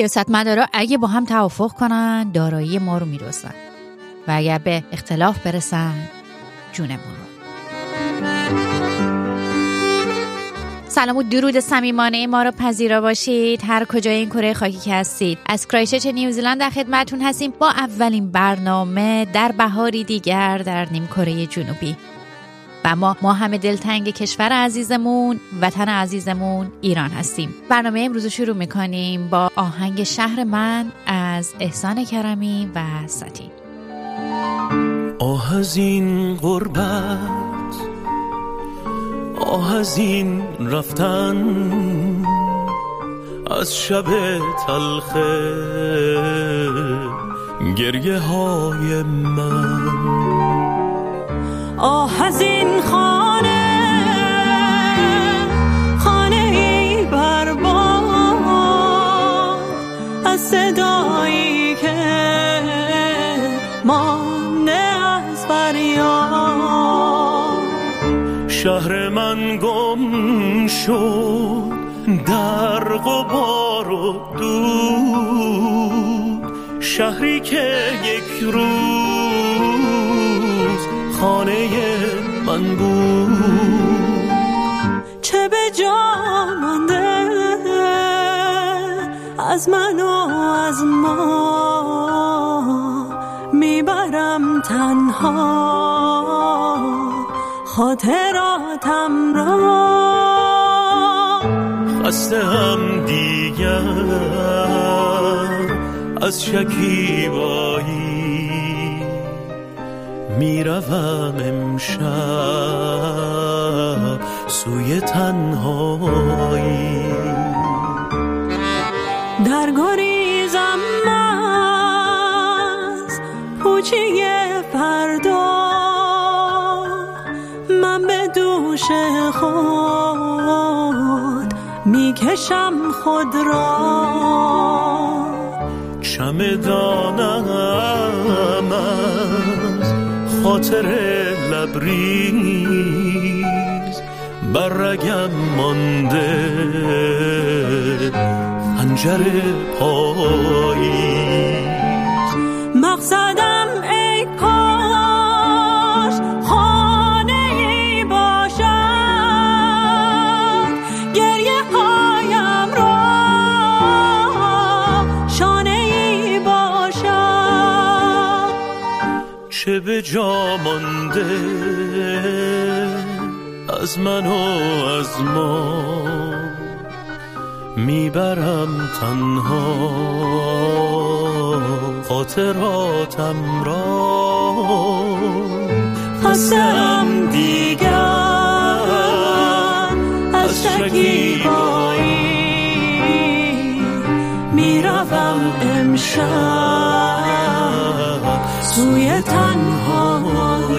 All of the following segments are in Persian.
سیاستمدارا اگه با هم توافق کنن دارایی ما رو میدوزن. و اگر به اختلاف برسن جونمون رو. سلام و درود صمیمانه ما رو پذیرا باشید. هر کجای این کره خاکی که هستید. از کرایشچ نیوزیلند در خدمتتون هستیم با اولین برنامه در بهاری دیگر در نیم کره جنوبی. و ما ما همه دلتنگ کشور عزیزمون وطن عزیزمون ایران هستیم. برنامه امروز شروع می‌کنیم با آهنگ شهر من از احسان کرمی و ستی. آه از این غربت آه از این رفتن از شب تلخه گریه های من. آه از این خانه خانه ای برباد از صدایی که مانده از فریاد شهر من گم شد در غبار و دود شهری که یک روز خانه من بود. چه به جا مانده از من و از ما. می‌برم تنها خاطراتم را. خسته هم دیگر از شکیبایی. می‌روم امشب سوی تنهایی. در گریزم از پوچه فردا من به دوش خود می‌کشم خود را. چمدانم خاطر لبریز بر رگم مانده. خنجر پاییز. به جا مانده از من و از ما می‌برم تنها. خاطراتم را خستم دیگر از شکیبایی می‌روم امشب. سوی تنهایی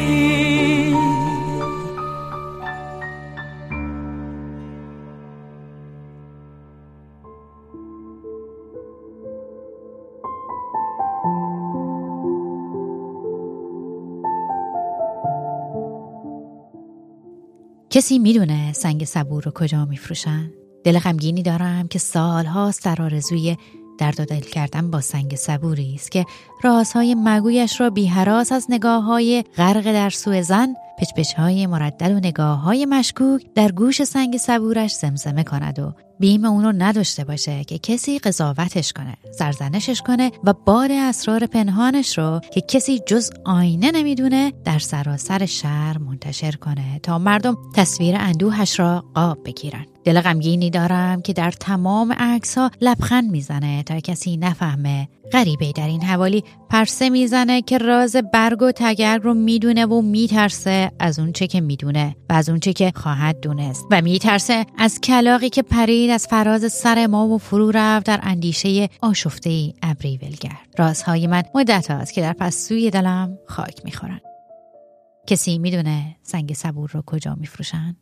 کسی می‌دونه سنگ صبور رو کجا میفروشن؟ دل غمگینی دارم که سالهاست در آرزوی درد و دل کردن با سنگ صبوری است که رازهای مگویش را بیهراس از نگاه های غرق در سوء زن پچپچ های مردد و نگاه های مشکوک در گوش سنگ صبورش زمزمه کند و بیم اون رو نداشته باشه که کسی قضاوتش کنه سرزنشش کنه و بار اسرار پنهانش رو که کسی جز آینه نمی‌دونه در سراسر شهر منتشر کنه تا مردم تصویر اندوهش را قاب بگیرن. دل غمگینی دارم که در تمام عکس ها لبخند می‌زنه تا کسی نفهمه غریبه در این حوالی پرسه می‌زنه که راز برگ و تگرگ رو می‌دونه و میترسه از اونچه که می‌دونه و از اونچه که خواهد دونست. و میترسه از کلاقی که پرید از فراز سر ما و فرو رفت در اندیشه آشفته ای ابری ولگرد. رازهای من مدت هاست که در پستوی دلم خاک می‌خورن کسی می‌دونه سنگ صبور رو کجا میفروشن؟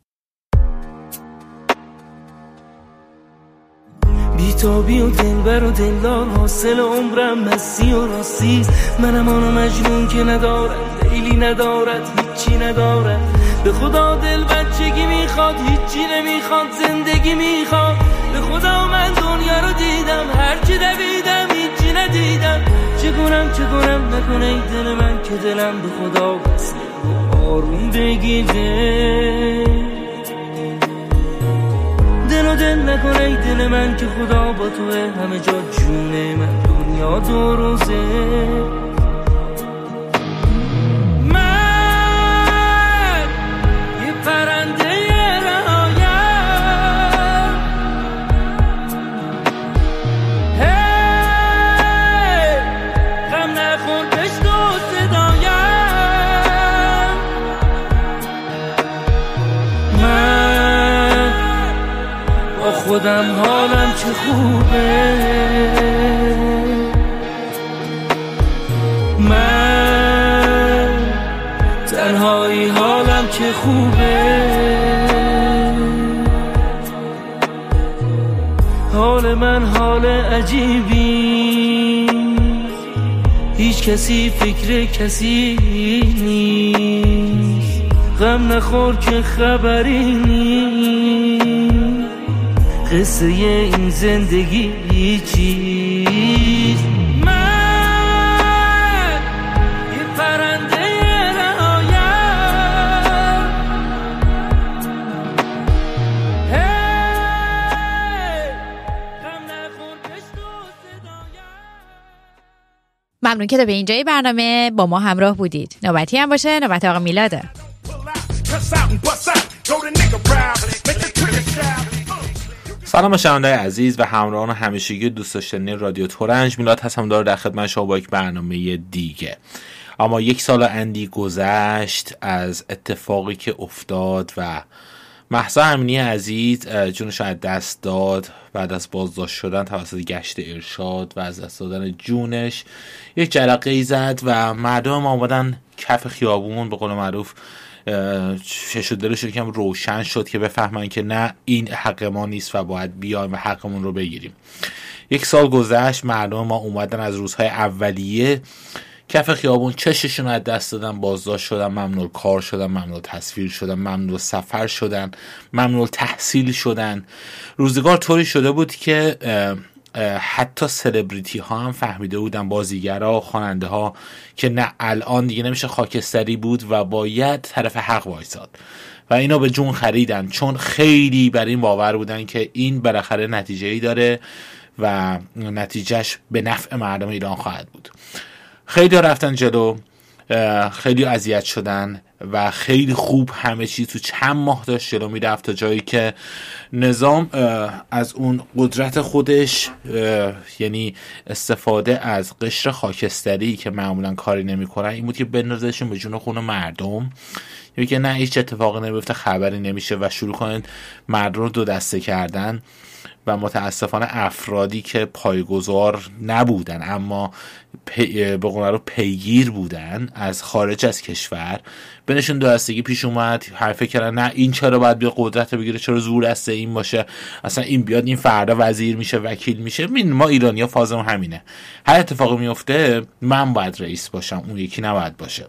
بیتابی و دلبر و دلدار حاصل عمرم مسی و راستیست منم آنو مجنون که ندارد لیلی ندارد هیچی ندارد. به خدا دل بچگی می‌خواد هیچی نمی‌خواد زندگی می‌خواد. به خدا من دنیا رو دیدم هرچی دویدم هیچی ندیدم. چه کنم نکنه ای دل من که دلم به خدا بسه آروم بگیره. دل و دل نکنه ای دل من که خدا با توه. همه جا جونه من دنیا دو روزه. خودم حالم چه خوبه؟ من تنهایی حالم چه خوبه؟ حال من حال عجیبی. هیچ کسی فکر کسی نیست. غم نخور که خبری نیست. قصه این زندگی چیست من یه پرنده رهایم ممنون که تا به اینجای برنامه با ما همراه بودید. نوبتی هم باشه. نوبت آقا میلاده سلام شنوندای عزیز و همراهان همیشگی دوست داشتنی رادیو تورنج. میلاد هستم داره در خدمت شما با یک برنامه دیگه. اما یک سال اندی گذشت از اتفاقی که افتاد و محسا امینی عزیز جونش از دست داد بعد از بازداشت شدن توسط گشت ارشاد و از دست دادن جونش یک جرقه ای زد و مردم آمدن کف خیابون به قول معروف چش دلش یکم روشن شد که بفهمن که نه این حق ما نیست و باید بیایم و حقمون رو بگیریم. یک سال گذشت مردم ما اومدن از روزهای اولیه. کف خیابون چششون از دست دادن بازداشت شدن ممنوع کار شدن ممنوع تصویر شدن ممنوع سفر شدن ممنوع تحصیل شدن. روزگار طوری شده بود که حتی سلبریتی ها هم فهمیده بودن بازیگرا خواننده ها که نه الان دیگه نمیشه خاکستری بود و باید طرف حق وایساد. و اینا به جون خریدن چون خیلی بر این باور بودن که این بالاخره نتیجه ای داره و نتیجهش به نفع مردم ایران خواهد بود. خیلی رفتن جلو. خیلی اذیت شدن و خیلی خوب همه چیز تو چند ماه داشت جلو می‌رفت تا جایی که نظام از اون قدرت خودش یعنی استفاده از قشر خاکستری که معمولا کاری نمی‌کنن این بود که بندازشون به جون خون مردم. یا که نه هیچ اتفاقی نمیفته خبری نمیشه و شروع کنن مردم رو دو دسته کردن و متاسفانه افرادی که پایگذار نبودن اما به قول معروف پیگیر بودن از خارج از کشور. بینشون دو دستگی پیش اومد حرفه کردن نه این چرا باید بیا قدرت بگیره چرا زور دسته این باشه؟ اصلا این بیاد این فردا وزیر میشه وکیل میشه. ببین ما ایرانی ها فازمون همینه. هر اتفاقی میفته من باید رئیس باشم اون یکی نباید باشه.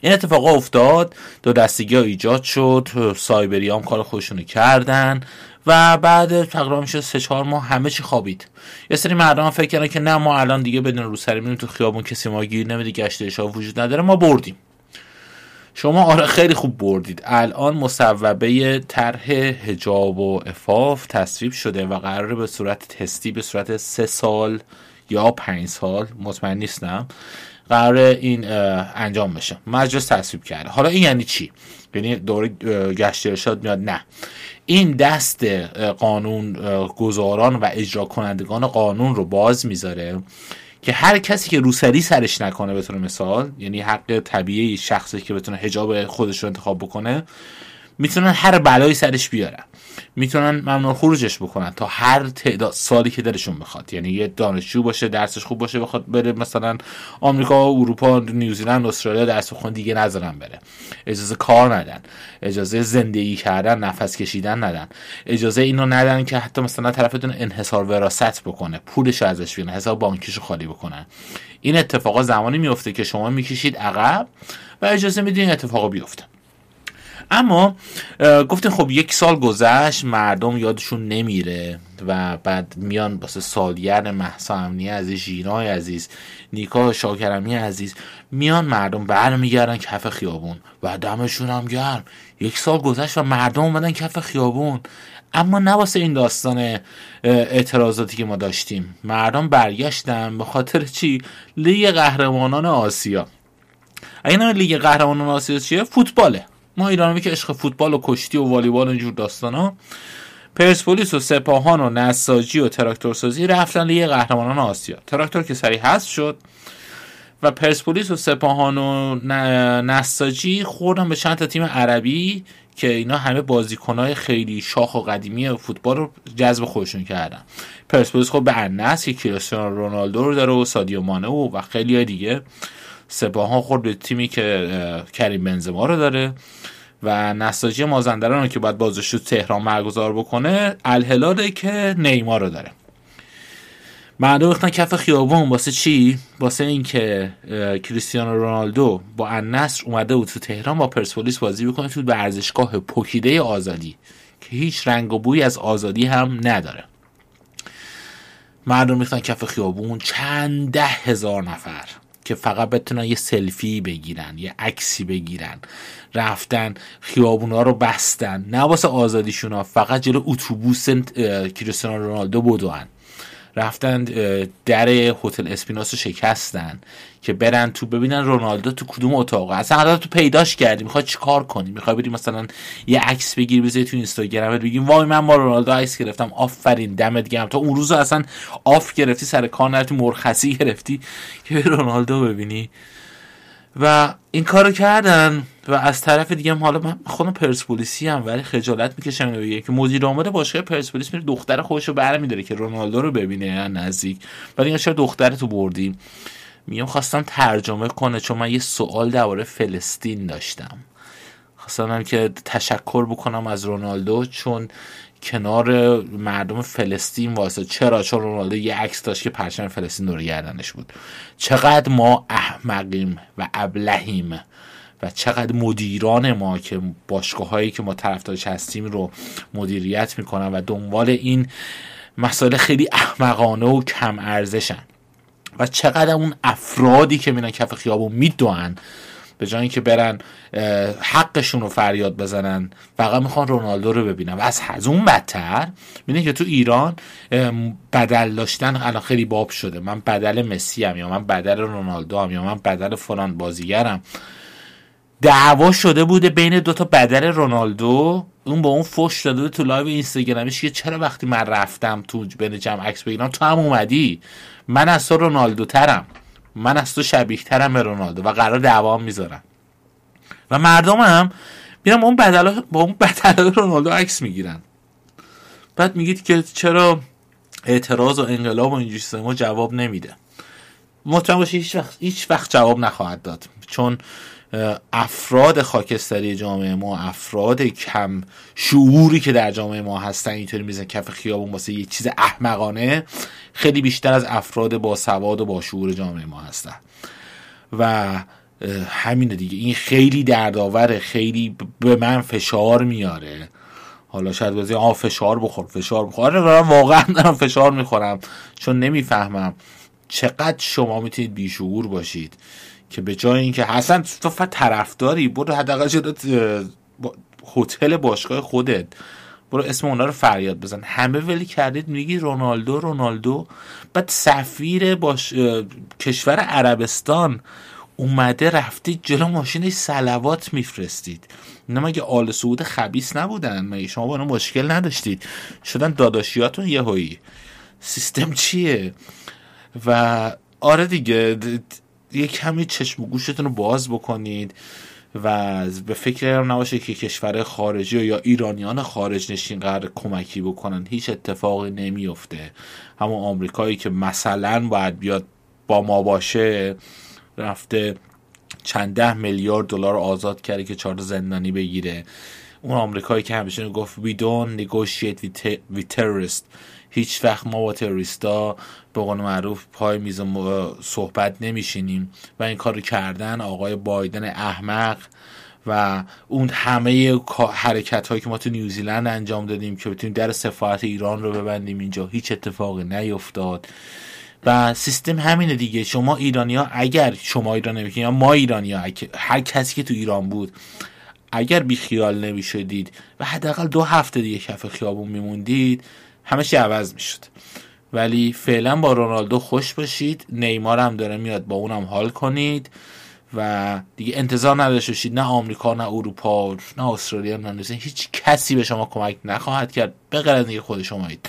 این اتفاق افتاد دو دستگی ها ایجاد شد سایبری هم کار خودشونو کردن و بعد تقریبا میشه سه چهار ماه همه چی خوابید. یه سری مردم فکر کردن که نه ما الان دیگه بدون روسری میریم تو خیابون کسی ما گیر نمیده گشت وجود نداره ما بردیم. شما آره خیلی خوب بردید. الان مصوبه طرح حجاب و افاف تصویب شده و قراره به صورت تستی به صورت سه سال یا پنج سال مطمئن نیستم قرار این انجام بشه. مجلس تصویب کرده. حالا این یعنی چی؟ یعنی دوره گشت ارشاد میاد. نه. این دست قانون گذاران و اجرا کنندگان قانون رو باز می‌ذاره که هر کسی که روسری سرش نکنه طور مثال یعنی حق طبیعی شخصی که بتونه حجاب خودش رو انتخاب بکنه می‌تونن هر بلایی سرش بیارن. می‌تونن ممنوع خروجش بکنن تا هر تعداد سالی که دلشون بخواد. یعنی یه دانشجو باشه درسش خوب باشه بخواد بره مثلا آمریکا اروپا نیوزیلند استرالیا درس بخونه دیگه نذارن بره. اجازه کار ندن. اجازه زندگی کردن نفس کشیدن ندن. اجازه اینو ندن که حتی مثلا طرفتون انحصار وراثت بکنه پولش ازش بگیرن حساب بانکیشو خالی بکنن. این اتفاقا زمانی میفته که شما می‌کشید عقب و اجازه میدین اتفاق بیفته. اما گفتین خب یک سال گذشت مردم یادشون نمیره و بعد میان واسه سالگرد محسا امنی عزیز ژینای عزیز نیکا شاکرمی عزیز میان مردم برمیگردن کف خیابون و دمشون هم گرم. یک سال گذشت و مردم اومدن کف خیابون. اما نه واسه این داستان اعتراضاتی که ما داشتیم. مردم برگشتن به خاطر چی؟ لیگ قهرمانان آسیا. اگه لیگ قهرمانان آسیا چیه؟ فوتباله. ما ایرانی که عشق فوتبال و کشتی و والیبال و اینجور داستانا پرسپولیس و سپاهان و نساجی و تراکتورسازی رفتن لیگ قهرمانان آسیا. تراکتور که سری هست شد و پرسپولیس و سپاهان و نساجی خوردن به چند تا تیم عربی که اینا همه بازیکنهای خیلی شاخ و قدیمی فوتبال رو جذب خودشون کردن. پرسپولیس خب به انس که کریستیانو رونالدو رو داره و سادیو مانه و, و خیلی دیگه. سپاهان خورد به تیمی که کریم بنزما رو داره و نساجی مازندران رو که باید بازش تو تهران برگزار بکنه الهلاله که نیمار رو داره. مردم وقتا کف خیابون واسه چی؟ واسه اینکه کریستیانو رونالدو با النصر اومده بود تو تهران با پرسپولیس بازی بکنه تو ورزشگاه پوکیده آزادی که هیچ رنگ و بوی از آزادی هم نداره. مردم ریختن کف خیابون چند ده هزار نفر. که فقط بتونن یه سلفی بگیرن یه عکسی بگیرن. رفتن خیابونا رو بستن. نه واسه آزادیشون ها فقط جلو اتوبوس کریستیانو رونالدو بدوان رفتن در هتل اسپیناس رو شکستن که برن تو ببینن رونالدو تو کدوم اتاقه اصلا حالا تو پیداش کردی می‌خواد چیکار کنی؟ می‌خوای بری مثلا یه عکس بگیری بذاری تو اینستاگرام بگیم وای من با رونالدو عکس گرفتم. آفرین دمت گرم. تا اون روز اصلا off گرفتی سر کار نرفتی مرخصی گرفتی که رونالدو ببینی. و این کارو کردن و از طرف دیگه هم حالا من خودم پرسپولیسی هم ولی خجالت می‌کشم اینو که مدیر عامل باشگاه پرسپولیس میره دختر خودش رو برمیداره که رونالدو رو ببینه نزدیک. ولی چرا دخترتو بردی؟ میام خواستم ترجمه کنه چون من یه سوال درباره فلسطین داشتم. خواستم که تشکر بکنم از رونالدو چون کنار مردم فلسطین واسه چرا؟ چون رونالدو یه عکس داشت که پرچم فلسطین دور گردنش بود. چقدر ما احمقیم و ابلهیم و چقدر مدیران ما که باشگاه هایی که ما طرفدارش هستیم رو مدیریت می‌کنن و دنبال این مسائل خیلی احمقانه و کم ارزشن و چقدر اون افرادی که میرن کف خیابون می‌دونن به جای اینکه برن حقشون رو فریاد بزنن فقط می‌خوان رونالدو رو ببینن. و از از اون بدتر می‌دونی که تو ایران بدل داشتن الان خیلی باب شده. من بدل مسی هم یا من بدل رونالدو هم یا من بدل فلان بازیگرم. دعوا شده بوده بین دوتا بدل رونالدو. اون با اون فش داده تو لایو اینستاگرامش که چرا وقتی من رفتم تو بین جمع عکس بگیرم تو هم اومدی. من از تو رونالدو ترم من از تو شبیه ترم به رونالدو و قرار دعوام می‌ذارم. و مردم هم میرم اون بدل با اون بدل رونالدو عکس می‌گیرن. بعد میگید که چرا اعتراض و انقلاب و اینجوری ما جواب نمیده. مطمئن باشی هیچ وقت, هیچ وقت جواب نخواهد داد. چون افراد خاکستری جامعه ما افراد کم شعوری که در جامعه ما هستن اینطوری میزن کف خیابون واسه یه چیز احمقانه خیلی بیشتر از افراد با سواد و با شعور جامعه ما هستن. و همین دیگه. این خیلی دردآوره خیلی به من فشار میاره. حالا شاید بازی آه فشار بخور فشار بخور. آره واقعا دارم فشار می‌خورم چون نمی‌فهمم چقدر شما می‌تونید بیشعور باشید. که به جای اینکه حسن تو طرفداری. برو حداقل جلو هتل باشگاه خودت. برو اسم اونا رو فریاد بزن. همه ولی کردید میگی رونالدو رونالدو. بعد سفیر باش کشور عربستان اومده رفتید جلو ماشینش سلوات میفرستید. اینا مگه آل سعود خبیس نبودن؟ مگه شما با مشکل نداشتید؟ شدن داداشیاتون یه هایی سیستم چیه؟ و آره دیگه یه کمی چشم و گوشتون رو باز بکنید و به فکر هم نباشه که کشور خارجی یا ایرانیان خارج نشین قرار کمکی بکنن. هیچ اتفاقی نمیفته. همون آمریکایی که مثلا باید بیاد با ما باشه رفته چند ده میلیارد دلار آزاد کرده که چهار زندانی بگیره. اون آمریکایی که همیشه گفت we don't negotiate with terrorists. هیچ وقت ما با تروریستا به قول معروف پای میز صحبت نمیشینیم. و این کارو کردن آقای بایدن احمق و اون همه حرکت هایی که ما تو نیوزیلند انجام دادیم که بتونیم در سفارت ایران رو ببندیم اینجا هیچ اتفاقی نیفتاد. و سیستم همینه دیگه. شما ایرانی ها اگر شما ایران نمی‌کنید یا ما ایرانی ها هر کسی که تو ایران بود اگر بی خیال نمی شدید و حداقل دو هفته دیگه کف خیابون میموندید همه چی عوض می‌شد. ولی فعلا با رونالدو خوش باشید. نیمار هم داره میاد با اونم حال کنید و دیگه انتظار نداشته باشید نه آمریکا نه اروپا نه استرالیا نه هیچ کسی به شما کمک نخواهد کرد. به غیر دیگه خود شمایید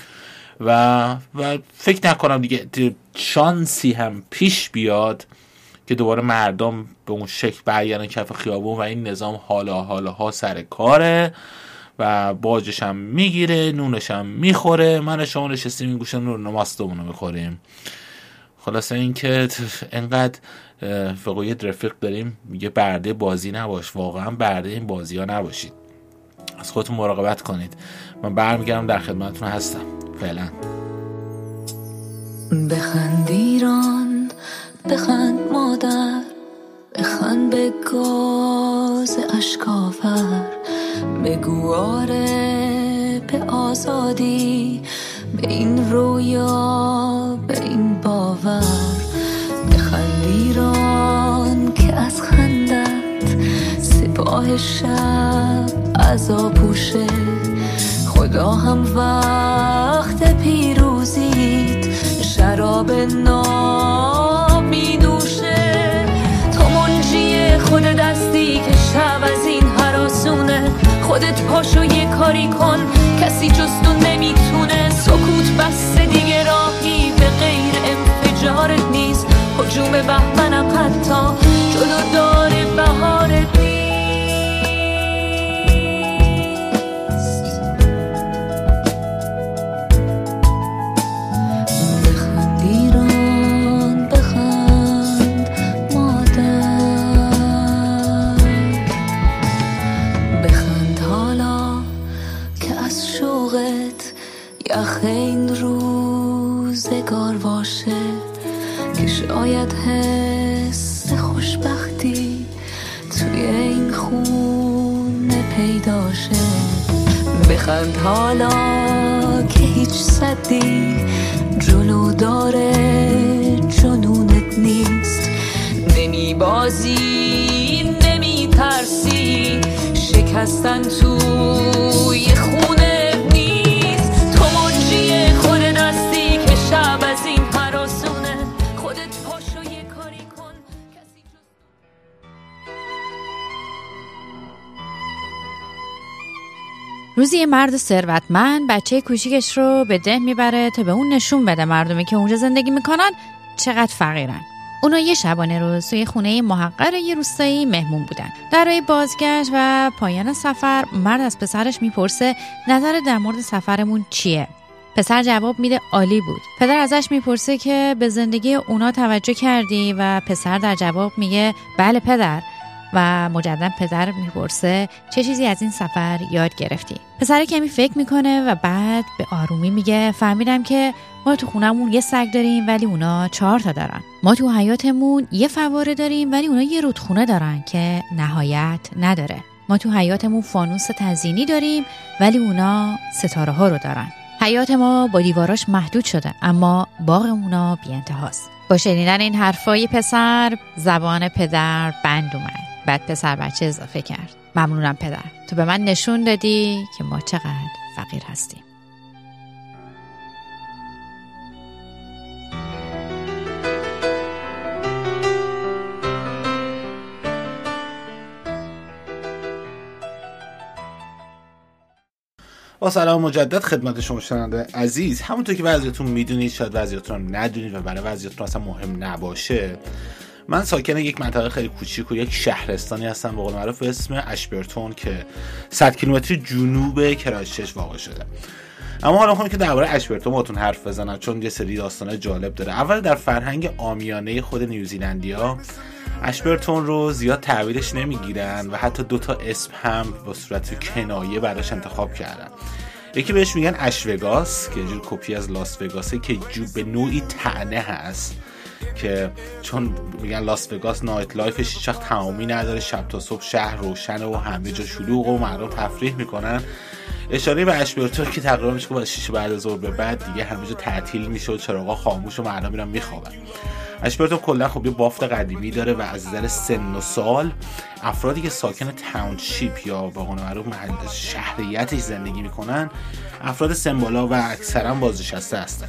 و و فکر نکنم دیگه شانسی هم پیش بیاد. که دوباره مردم به اون شکل برگردن کف خیابون و این نظام حالا حالا ها سر کاره و باجش هم می‌گیره نونش هم می‌خوره. من شما نشستیم این گوشه نور نماستمون رو می‌خوریم. خلاصه اینکه انقدر فقویت رفیق داریم میگه برده بازی نباش واقعا برده این بازی ها نباشید. از خودتون مراقبت کنید. من برمیگردم در خدمتتون هستم. فعلا. بخند ایران بخند مادر بخند به گاز اشکاور بگو آره به آزادی به این رویا به این باور. بخند ایران که از خندت سپاه شب عذا پوشه خدا هم وقت پیروزید شراب نامی نوشه تو منجی خود دستی که شب از این حراسونه. خودت پاشو یه کاری کن. کسی جستو نمی‌تونه. سکوت بس دیگه. راهی به غیر انفجارت نیست. حجوم بهمنم حتی. بخند حالا که هیچ صدی جلو داره جنونت نیست. نمی بازی نمی ترسی. شکستن توی یه مرد ثروتمند بچه کوچیکش رو به ده می‌بره تا به اون نشون بده مردمی که اونجا زندگی می‌کنن چقدر فقیرن. اونا یه شبانه روز توی خونه محقر یه روستایی مهمون بودن. در بازگشت و پایان سفر مرد از پسرش می‌پرسه نظر در مورد سفرمون چیه؟ پسر جواب میده عالی بود. پدر ازش می‌پرسه که به زندگی اونا توجه کردی؟ و پسر در جواب میگه بله پدر. و مجدد پدر می‌پرسه چه چیزی از این سفر یاد گرفتی؟ پسر کمی فکر می‌کنه و بعد به آرومی میگه فهمیدم که ما تو خونمون یه سگ داریم ولی اونا چهار تا دارن. ما تو حیاتمون یه فواره داریم ولی اونا یه رودخونه دارن که نهایت نداره. ما تو حیاتمون فانوس تزینی داریم ولی اونا ستاره ها رو دارن. حیات ما با دیواراش محدود شده اما باغ اونا بی انتهاست. با شنیدن این حرفای پسر زبان پدر بند اومد. بعد پسر بچه اضافه کرد. ممنونم پدر. تو به من نشون دادی که ما چقدر فقیر هستیم. با سلام مجدد خدمت شما شنونده عزیز. همونطور که بعضیتون می‌دونید شاید بعضیتون ندونید و برای بعضیتون اصلا مهم نباشه. من ساکن یک منطقه خیلی کوچیک و یک شهرستانی هستم به قول معروف به اسم اشبرتون که 100 کیلومتری جنوب کرایستچرچ واقع شده. اما حالا خواهم که درباره اشبرتون باتون حرف بزنم چون یه سری داستان جالب داره. اول در فرهنگ عامیانه خود نیوزیلندیا اشبرتون رو زیاد تحویلش نمی‌گیرن و حتی دو تا اسم هم به صورت کنایه براش انتخاب کردن. یکی بهش میگن Ashvegas که جور کپی از لاس وگاسه که جو به نوعی طعنه هست. که چون میگن لاس وگاس nightlife ش هیچ تمامی نداره شب تا صبح شهر روشنه و همه جا شلوغ و مردم تفریح می‌کنن. اشاره به اشبرتون که تقریبا میشه از 6 بعد از به بعد دیگه همه جا تعطیل میشه و چراغا خاموش و مردم میرن میخوابن. اشبرتون کلا خب یه بافت قدیمی داره و از نظر سن و سال افرادی که ساکن township یا به قول معروف شهریتش زندگی می‌کنن افراد سمبالا و اکثرا بازنشسته هستن.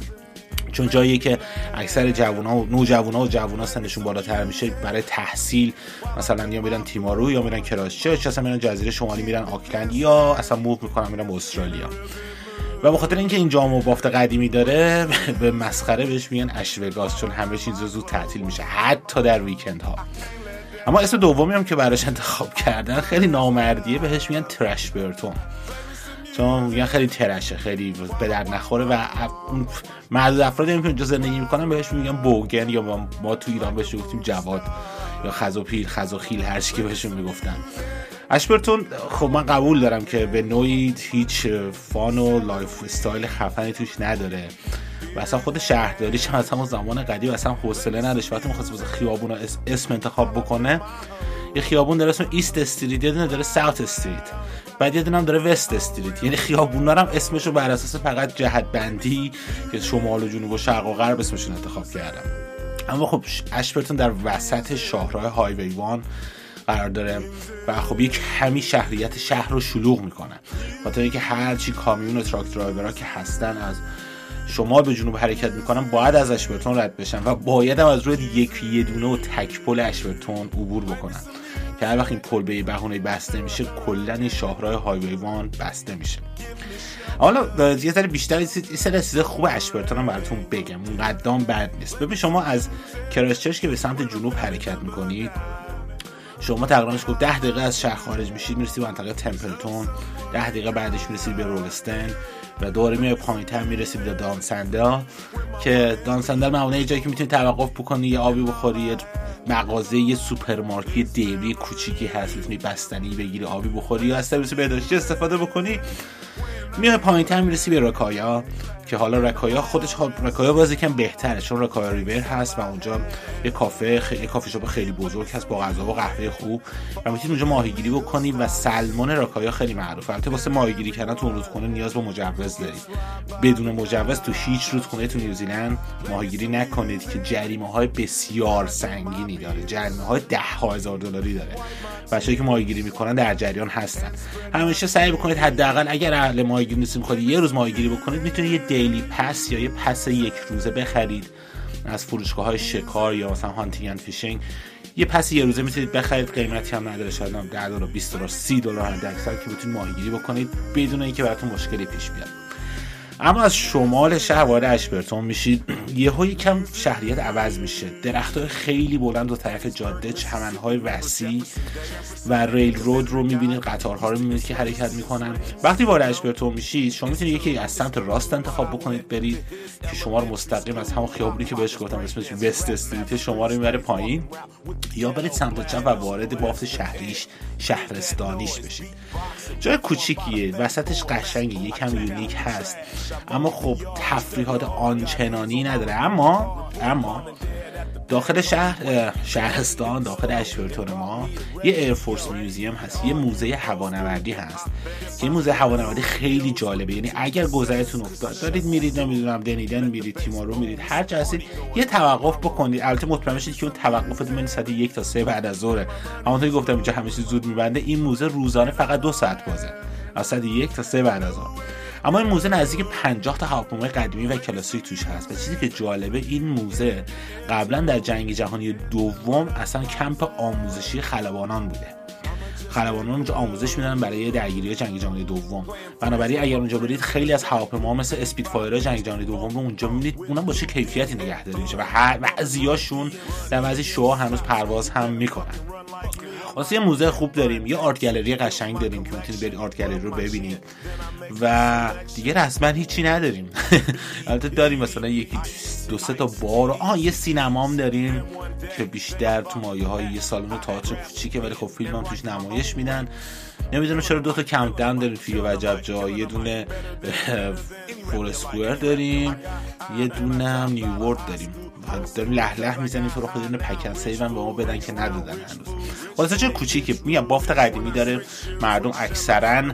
چون جایی که اکثر جوونا و نوجوانا و جوونا سنشون بالاتر میشه برای تحصیل مثلا یا میرن تیمارو یا میرن کرایستچرچ اصلا میرن جزیره شمالی میرن آکلند یا اصلا move می‌کنن میرن استرالیا. و به خاطر اینکه این جام و بافت قدیمی داره به مسخره بهش میگن اشوگاس چون همه چیز زود تعطیل میشه حتی در ویکند ها اما اسم دومی هم که براش انتخاب کردن خیلی نامردیه بهش میگن ترش برتون. چون میگن خیلی ترشه خیلی به در نخوره و معدود افرادی که اینجا زندگی می‌کنن بهش میگن بوگن یا ما, تو ایران بهش گفتیم جواد یا خزوپیر خزوخیل هر چی که بهشون می‌گفتن. اشبرتون خب من قبول دارم که به نوعی هیچ fun و lifestyle خفنی توش نداره. و اصلا خود شهرداریش هم از همون زمان قدیم اصلا حوصله نداشت. وقتی می‌خواست واسه خیابون اسم انتخاب بکنه یه خیابون داره اسم East Street یه داره South Street بعد یه دونه هم داره West Street. یعنی خیابون هم اسمشو بر اساس فقط جهت بندی که شمال و جنوب و شرق و غرب اسمشون انتخاب کردن. اما خب اشبرتون در وسط شاهراه Highway One قرار داره و خب یک کمی شهریت شهر رو شلوغ می‌کنه. خاطر اینکه هرچی کامیون و truck driver ها که هستن از شمال به جنوب حرکت می‌کنن باید از اشبرتون رد بشن و باید هم از روی یک یه دونه و تک پل اشبرتون عبور بکنن. که هر وقت این پل به بهونه بسته میشه کلا این شاهراه Highway One بسته میشه. حالا یه ذره بیشتر یه سری چیز خوب اشبرتون هم براتون بگم. اونقدرام بد نیست. ببین شما از کرایستچرچ که به سمت جنوب حرکت می‌کنید شما تقریبا گفت 10 دقیقه از شهر خارج میشید می‌رسی منطقه تمپلتون 10 دقیقه بعدش می‌رسید به رولستن. و دوره میای پایینتر می‌رسید به دانسندل که دانسندل معمولا یه جایی که می‌تونی توقف بکنی یه آبی بخوری یه مغازه یه سوپرمارکت dairy کوچیکی هست می‌تونی بستنی بگیری آبی بخوری یا از سرویس بهداشتی استفاده بکنی. میای پایین تر می‌رسی به رکایا که حالا رکایا خودش خب رکایا باز یکم بهتره چون رکایا ریور هست و اونجا یه کافه خیلی کافی شاپ خیلی بزرگ هست با غذا و قهوه خوب و می‌تونی اونجا ماهیگیری بکنی و سلمون رکایا خیلی معروفه. البته واسه ماهیگیری کردن تو رودخونه نیاز به مجوز داری بدون مجوز تو هیچ رودخونه تو نیوزیلند ماهیگیری نکنید که جریمه های بسیار سنگینی داره جریمه های ده هزار دلاری داره. بچه‌ای که ماهیگیری می‌کنن در جریان هستن. همیشه سعی بکنید حداقل اگر اهل ماهیگیری نیستید می‌خواید یه روز ماهیگیری بکنید می‌تونید یه daily pass یا یه pass یک روزه بخرید. از فروشگاه های شکار یا مثلا Hunting and Fishing یه pass یه روزه می‌تونید بخرید. قیمتی هم نداره. شاید 10 دلار 20 دلار 30 دلار اکثر که بتونید ماهیگیری بکنید بدون اینکه براتون مشکلی پیش بیاد. اما از شمال شهر وارد اشبرتون میشید یهو یکم شهریت عوض میشه. درختای خیلی بلند و طرف جاده چمنهای وسیع و ریل رود رو می‌بینید قطارها رو می‌بینید که حرکت می‌کنن. وقتی وارد اشبرتون میشید شما می‌تونید یکی از سمت راست انتخاب بکنید برید که شما رو مستقیم از همون خیابونی که بهش گفتم اسمش وست استریت شما رو می‌بره پایین. یا برید سمت چپ و وارد بافت شهریش شهرستانیش بشید. جای کوچیکیه وسطش قشنگه یکم یونیک هست. اما خب تفریحات آنچنانی نداره. اما اما داخل شهر شهرستان داخل اشورتون ما یه ایرفورس میوزیم هست یه موزه هوانوردی هست. که این موزه هوانوردی خیلی جالبه. یعنی اگر گذرتون افتاد دارید میرید نمی‌دونم دنیدن میرید تیمارو میرید هر جا هستید یه توقف بکنید. البته مطمئن بشید که اون توقف من ساعت یک تا سه بعد از ظهر همونطوری گفتم اینجا همیشه زود میبنده. این موزه روزانه فقط دو ساعت بازه. از ساعت یک تا سه بعد از ظهر. اما این موزه نزدیک 50 تا هواپیمای قدیمی و کلاسیک توش هست. و چیزی که جالبه این موزه قبلا در جنگ جهانی دوم اصلا کمپ آموزشی خلبانان بوده. خلبانان اونجا آموزش میدن برای درگیری جنگ جهانی دوم. بنابراین اگر اونجا برید خیلی از هواپیما مثل Spitfire جنگ جهانی دوم رو اونجا می‌بینید. اونم با چه کیفیتی نگهداری میشه و هر بعضیاشون در بعضی شوها هنوز پرواز هم می‌کنن. واسه یه موزه خوب داریم یه art gallery قشنگ داریم که می‌تونید برید art gallery رو ببینید و دیگه رسما هیچی نداریم. البته داریم مثلا یکی دو سه تا بار. آه یه سینمام داریم که بیشتر تو مایه های یه سالن تئاتر کوچیکه ولی خب فیلم هم توش نمایش میدن. نمی‌دونم چرا دو تا کم دن داریم توی وجب جا. یه دونه فور اسکوئر داریم یه دونه هم نیوورد داریم. داریم می‌زنیم تو رو خود اینو پکن سیون به ما بدن که ندادن هنوز. خلاصه چه کوچیکه میگم بافت قدیمی داره. مردم اکثرا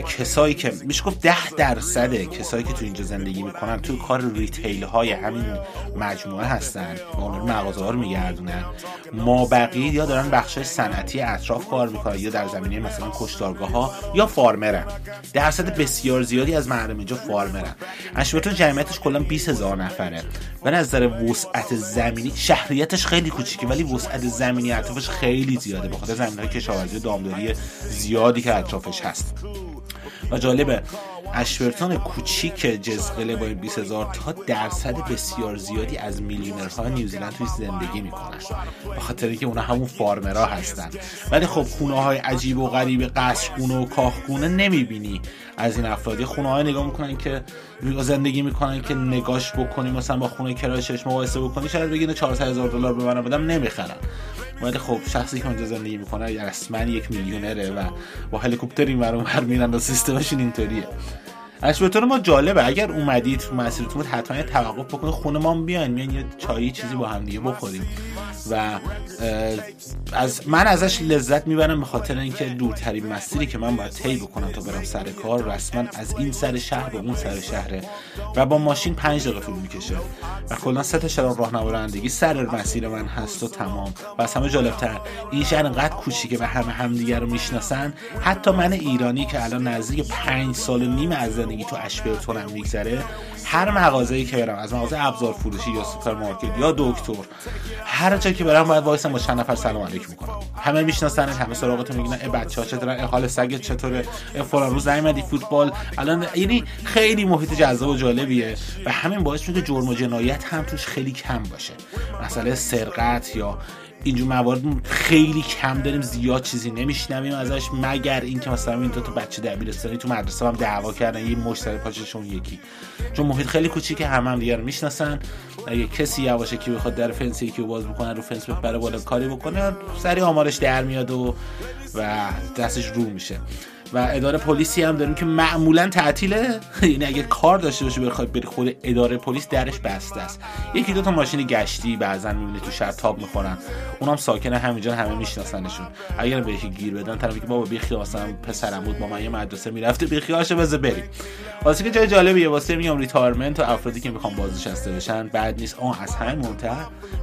کسایی که میشه گفت ده درصد کسایی که تو اینجا زندگی می‌کنن تو کار ریتیل های همین مجموعه هستن. و رو مغازه ها رو میگردونن. ما بقیه یا دارن بخش صنعتی اطراف کار می‌کنن یا در زمینه مثلا کشتارگاه ها یا فارمرن. درصد بسیار زیادی از مردم اینجا فارمرن. اشبتون جمعیتش کلا 20 هزار نفره. به نظر وسعت زمینی شهریتش خیلی کوچیکه ولی وسعت زمینی اطرافش خیلی زیاده. بخاطر زمین های کشاورزی دامداری زیادی که اطرافش هست. و جالبه اشورتان کوچیک جزقله با 20 هزار تا درصد بسیار زیادی از میلیونرها نیوزیلند توی زندگی می‌کنن. به خاطر اینکه اونا همون فارمرها هستن. ولی خب خونه های عجیب و غریب قصرخونه و کاخخونه نمی‌بینی. از این افرادی خونه های نگاه می‌کنن که زندگی می‌کنن که نگاش بکنی مثلا با خونه کرایه شش مقایسه بکنی شاید بگینه 400 هزار دلار به من بدم نمی‌خرن ولی خب شخصی که اونجا زندگی می‌کنه رسما یک میلیونره و با هلیکوپتر این ور میرن و سیستمشون اینطوریه. اشبتون ما جالبه اگر اومدید تو مسیرتون حتما یه توقف بکنید خونه ما بیاین میان یه چایی چیزی با هم دیگه بخوریم. و از من ازش لذت می‌برم به خاطر اینکه دورترین مسیری که من باید طی بکنم تا برم سر کار رسما از این سر شهر به اون سر شهره و با ماشین پنج دقیقه طول می‌کشه و کلا سه تا چراغ رانندگی سر مسیر من هست و تمام و از همه جالبتر این شهر انقدر کوچیکه و همه همدیگه رو می‌شناسن. حتی من ایرانی که الان نزدیک پنج سال نیم از زندگی تو اشبرتون هم میگذره هر مغازه‌ای که برم از مغازه ابزار فروشی یا سوپرمارکت یا دکتر هر جایی که برم باید وایسم با چند نفر سلام علیک می‌کنم. همه می‌شناسن همه سراغتون میگن ای بچه‌ها چطورن حال سگت چطوره؟ فلان روز نیومدی فوتبال؟ الان یعنی خیلی محیط جذاب و جالبیه و همین باعث میشه جرم و جنایت هم توش خیلی کم باشه. مسئله سرقت یا اینجور موارد خیلی کم داریم زیاد چیزی نمیشنویم ازش مگر اینکه مثلا این دو تا بچه دبیرستانی تو مدرسه هم دعوا کردن یه مشتری پاششون یکی. چون محیط خیلی کوچیکه هم هم دیگه رو می‌شناسن. اگه کسی یواشه که بخواد در فنس یکی باز بکنه رو فنس بپره بالا کاری بکنه سری آمارش در میاد و و دستش رو میشه. و اداره پلیسی هم داریم که معمولا تعطیله. یعنی اگه کار داشته باشه بخواد بری خود اداره پلیس درش بسته است. یکی دو تا ماشین گشتی بعضا می‌بینی تو شهر تاب می‌خورن. اونم ساکن همینجا همه میشناسنشون. اگر بهش گیر بدن طرفی که بابا بیخیال مثلا پسرم بود با من یه مدرسه می‌رفته بیخیالش بذار بریم. واسه که جای جالبیه واسه میگم retirement و افرادی که می‌خوان بازنشسته بشن بعد نیست. اون از همین مهمتر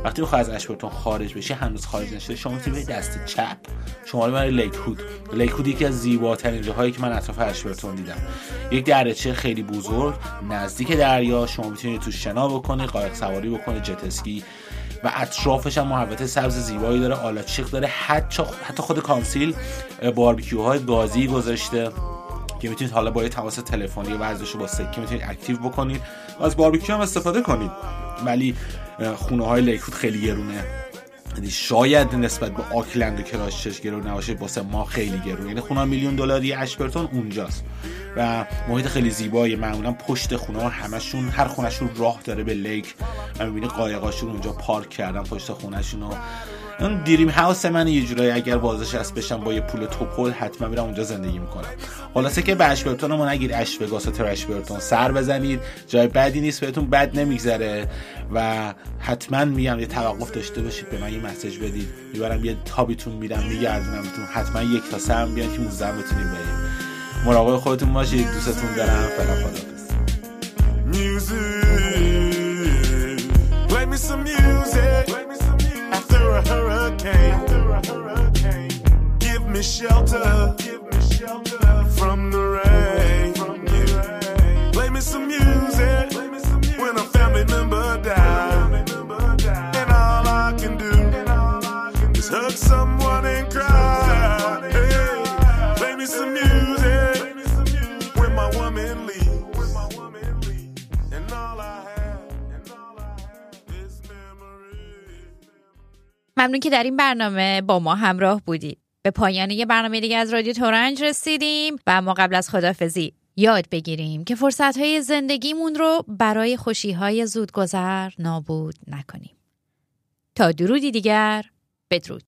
وقتی بخوای از اشبرتون خارج بشی هنوز خارج نشده شما می‌تونید دست چپ. شما برای Lake Hood Lake Hood جاهایی که من اطراف اشبرتون دیدم یک دریاچه خیلی بزرگ نزدیک دریا شما می‌تونید تو شنا بکنید قایق سواری بکنید جت اسکی. و اطرافش هم محوطه سبز زیبایی داره آلاچیق داره. حتی خود council barbecue های گازی گذاشته که می‌تونید حالا با یه تماس تلفنی ورزش با سکه می‌تونید active بکنید و از باربیکیو هم استفاده کنید. ولی خونه های Lake Hood خیلی گرونه. شاید نسبت به آکلند و کرایستچرچ گرون نباشه واسه ما خیلی گرون یعنی خونه میلیون دلاری اشبرتون اونجاست. و محیط خیلی زیبایی. معمولا پشت خونه ها همشون هر خونهشون راه داره به lake. و می‌بینی قایقاشون اونجا پارک کردن پشت خونهشون و اون dream house من یه جورایی اگر بازنشست بشم با یه پول تپل حتما میرم اونجا زندگی می‌کنم. خلاصه که به اشبرتون رو نگید اشوگاس و ترشبرتون سر بزنید. جای بدی نیست بهتون بد نمیگذره. و حتما میگم یه توقف داشته باشید. به من یه مسیج بدید. می‌برم یه تابیتون میدم میگردونمتون. حتما یک تا هم بیان که موزه بتونیم بریم. مراقب خودتون باشید. دوستتون دارم. فعلا خدافظ Play me some music. a hurricane. A hurricane. Give me shelter. Give me shelter ممنون که در این برنامه با ما همراه بودید. به پایان یه برنامه دیگه از رادیو تورنج رسیدیم و اما قبل از خدافزی یاد بگیریم که فرصت های زندگیمون رو برای خوشی های زودگذر نابود نکنیم. تا درودی دیگر بدرود.